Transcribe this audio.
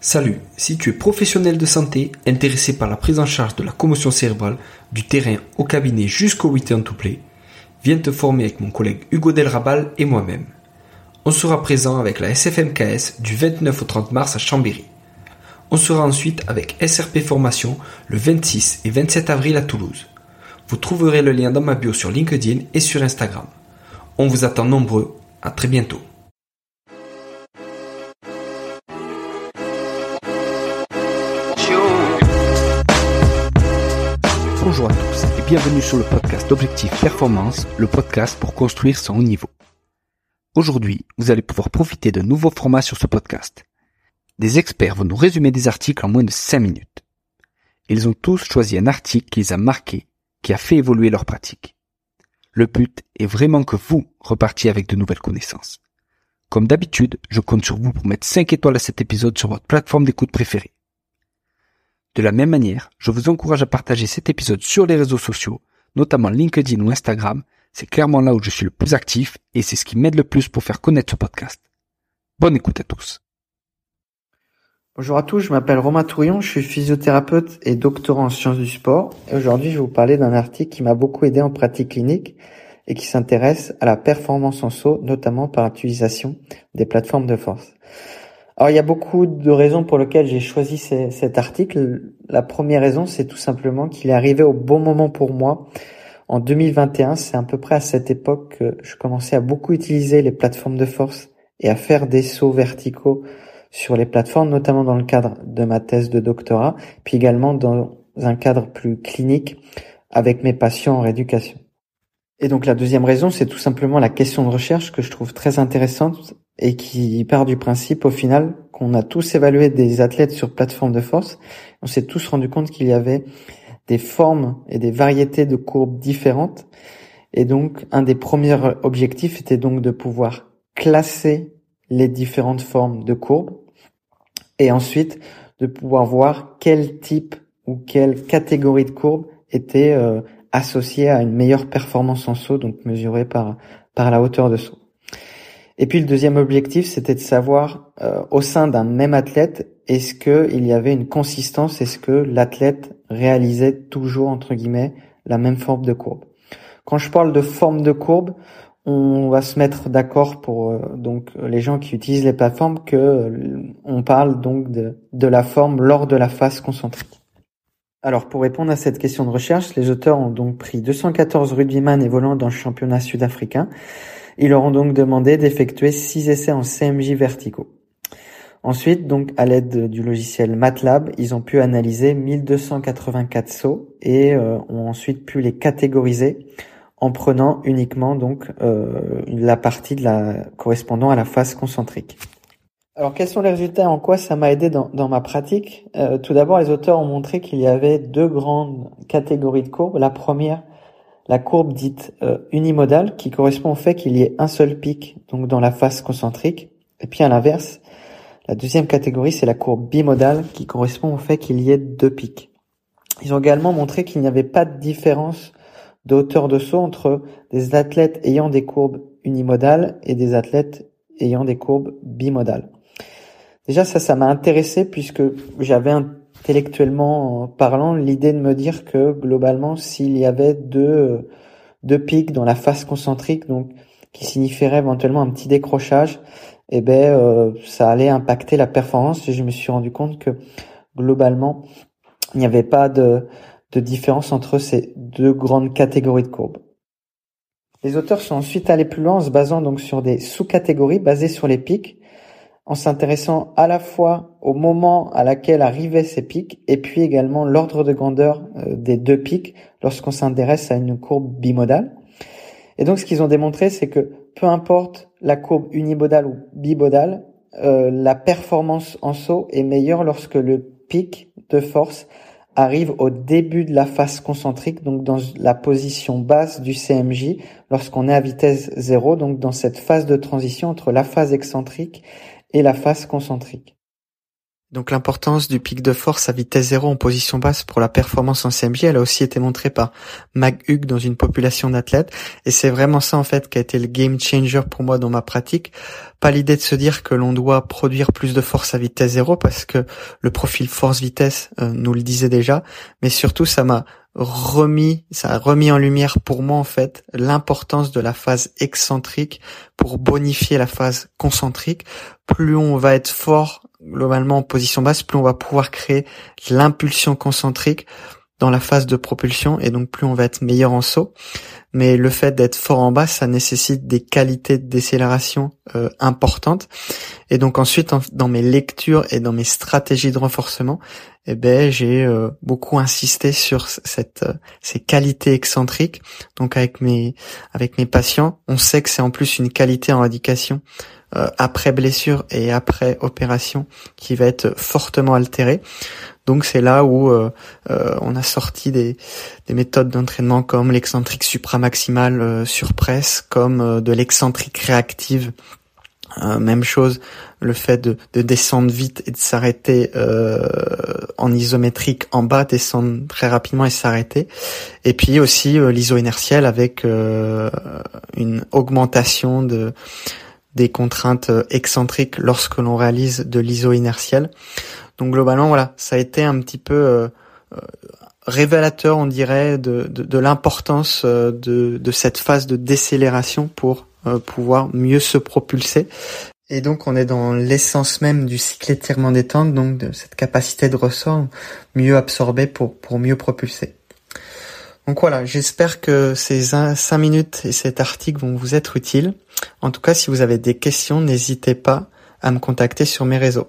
Salut, si tu es professionnel de santé intéressé par la prise en charge de la commotion cérébrale, du terrain au cabinet jusqu'au return to play, viens te former avec mon collègue Hugo Delrabal et moi-même. On sera présent avec la SFMKS du 29 au 30 mars à Chambéry. On sera ensuite avec SRP Formation le 26 et 27 avril à Toulouse. Vous trouverez le lien dans ma bio sur LinkedIn et sur Instagram. On vous attend nombreux. À très bientôt. Bienvenue sur le podcast Objectif Performance, le podcast pour construire son haut niveau. Aujourd'hui, vous allez pouvoir profiter de nouveaux formats sur ce podcast. Des experts vont nous résumer des articles en moins de 5 minutes. Ils ont tous choisi un article qui les a marqués, qui a fait évoluer leur pratique. Le but est vraiment que vous repartiez avec de nouvelles connaissances. Comme d'habitude, je compte sur vous pour mettre 5 étoiles à cet épisode sur votre plateforme d'écoute préférée. De la même manière, je vous encourage à partager cet épisode sur les réseaux sociaux, notamment LinkedIn ou Instagram. C'est clairement là où je suis le plus actif et c'est ce qui m'aide le plus pour faire connaître ce podcast. Bonne écoute à tous. Bonjour à tous, je m'appelle Romain Tourion, je suis physiothérapeute et doctorant en sciences du sport. Aujourd'hui, je vais vous parler d'un article qui m'a beaucoup aidé en pratique clinique et qui s'intéresse à la performance en saut, notamment par l'utilisation des plateformes de force. Alors il y a beaucoup de raisons pour lesquelles j'ai choisi cet article. La première raison, c'est tout simplement qu'il est arrivé au bon moment pour moi. En 2021, c'est à peu près à cette époque que je commençais à beaucoup utiliser les plateformes de force et à faire des sauts verticaux sur les plateformes, notamment dans le cadre de ma thèse de doctorat, puis également dans un cadre plus clinique avec mes patients en rééducation. Et donc la deuxième raison, c'est tout simplement la question de recherche que je trouve très intéressante et qui part du principe au final qu'on a tous évalué des athlètes sur plateforme de force. On s'est tous rendu compte qu'il y avait des formes et des variétés de courbes différentes. Et donc un des premiers objectifs était donc de pouvoir classer les différentes formes de courbes et ensuite de pouvoir voir quel type ou quelle catégorie de courbes était euh, associée à une meilleure performance en saut, donc mesurée par, par la hauteur de saut. Et puis le deuxième objectif, c'était de savoir euh, au sein d'un même athlète, est-ce qu'il y avait une consistance, est-ce que l'athlète réalisait toujours entre guillemets la même forme de courbe. Quand je parle de forme de courbe, on va se mettre d'accord pour euh, donc les gens qui utilisent les plateformes que euh, on parle donc de, de la forme lors de la phase concentrique. Alors pour répondre à cette question de recherche, les auteurs ont donc pris 214 rugbyman évoluant dans le championnat sud-africain ils leur ont donc demandé d'effectuer six essais en CMJ verticaux. Ensuite, donc à l'aide du logiciel MATLAB, ils ont pu analyser 1284 sauts et euh, ont ensuite pu les catégoriser en prenant uniquement donc euh, la partie correspondant à la phase concentrique. Alors quels sont les résultats? En quoi ça m'a aidé dans, dans, ma pratique? Euh, Tout d'abord, les auteurs ont montré qu'il y avait deux grandes catégories de courbes. La première, la courbe dite euh, unimodale qui correspond au fait qu'il y ait un seul pic donc dans la face concentrique et puis à l'inverse la deuxième catégorie c'est la courbe bimodale qui correspond au fait qu'il y ait deux pics. Ils ont également montré qu'il n'y avait pas de différence de hauteur de saut entre des athlètes ayant des courbes unimodales et des athlètes ayant des courbes bimodales. Déjà ça ça m'a intéressé puisque j'avais un intellectuellement parlant, l'idée de me dire que globalement, s'il y avait deux, deux pics dans la face concentrique, donc qui signifierait éventuellement un petit décrochage, eh ben euh, ça allait impacter la performance. Et je me suis rendu compte que globalement, il n'y avait pas de, de différence entre ces deux grandes catégories de courbes. Les auteurs sont ensuite allés plus loin se basant donc sur des sous-catégories basées sur les pics en s'intéressant à la fois au moment à laquelle arrivaient ces pics et puis également l'ordre de grandeur euh, des deux pics lorsqu'on s'intéresse à une courbe bimodale. Et donc ce qu'ils ont démontré, c'est que peu importe la courbe unimodale ou bimodale, euh, la performance en saut est meilleure lorsque le pic de force arrive au début de la phase concentrique, donc dans la position basse du CMJ, lorsqu'on est à vitesse zéro, donc dans cette phase de transition entre la phase excentrique et la face concentrique. Donc l'importance du pic de force à vitesse zéro en position basse pour la performance en CMJ, elle a aussi été montrée par Mag dans une population d'athlètes. Et c'est vraiment ça en fait qui a été le game changer pour moi dans ma pratique. Pas l'idée de se dire que l'on doit produire plus de force à vitesse zéro parce que le profil force-vitesse euh, nous le disait déjà, mais surtout ça m'a remis, ça a remis en lumière pour moi en fait l'importance de la phase excentrique pour bonifier la phase concentrique. Plus on va être fort globalement en position basse, plus on va pouvoir créer l'impulsion concentrique dans la phase de propulsion et donc plus on va être meilleur en saut. Mais le fait d'être fort en bas, ça nécessite des qualités de décélération euh, importantes. Et donc ensuite, dans mes lectures et dans mes stratégies de renforcement, eh ben j'ai euh, beaucoup insisté sur cette euh, ces qualités excentriques. Donc avec mes avec mes patients, on sait que c'est en plus une qualité en indication après blessure et après opération qui va être fortement altérée. Donc c'est là où euh, euh, on a sorti des, des méthodes d'entraînement comme l'excentrique supramaximal sur presse, comme de l'excentrique réactive. même chose, le fait de, de, descendre vite et de s'arrêter en isométrique en bas, descendre très rapidement et s'arrêter. Et puis aussi l'iso inertiel avec une augmentation de des contraintes euh, excentriques lorsque l'on réalise de l'iso inertiel. Donc globalement, voilà, ça a été un petit peu euh, euh, révélateur, on dirait, de, de, l'importance de, de cette phase de décélération pour pouvoir mieux se propulser. Et donc on est dans l'essence même du cycle étirement détente, donc de cette capacité de ressort mieux absorbée pour, pour mieux propulser. Donc voilà, j'espère que ces 5 minutes et cet article vont vous être utiles. En tout cas, si vous avez des questions, n'hésitez pas à me contacter sur mes réseaux.